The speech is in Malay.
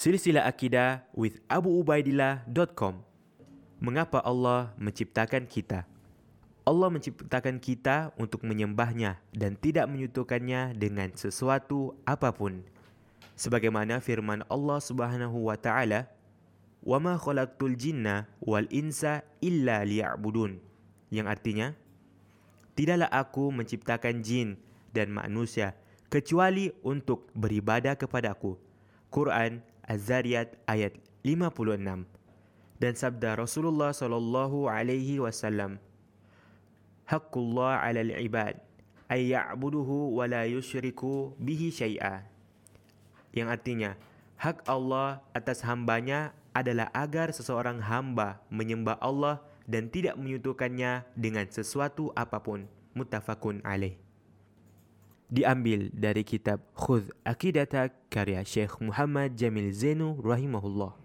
Silsilah Akidah with Abu Ubaidillah.com Mengapa Allah menciptakan kita? Allah menciptakan kita untuk menyembahnya dan tidak menyutukannya dengan sesuatu apapun. Sebagaimana firman Allah Subhanahu wa taala, "Wa ma khalaqtul jinna wal insa illa liya'budun." Yang artinya, tidaklah aku menciptakan jin dan manusia kecuali untuk beribadah kepadaku. Quran Az-Zariyat ayat 56 dan sabda Rasulullah sallallahu alaihi wasallam Haqqullah 'alal 'ibad ay ya'buduhu wa la yusyriku bihi syai'a. Yang artinya hak Allah atas hambanya adalah agar seseorang hamba menyembah Allah dan tidak menyutukannya dengan sesuatu apapun. Muttafaqun alaih diambil dari kitab Khudh Aqidatak karya Syekh Muhammad Jamil Zainu rahimahullah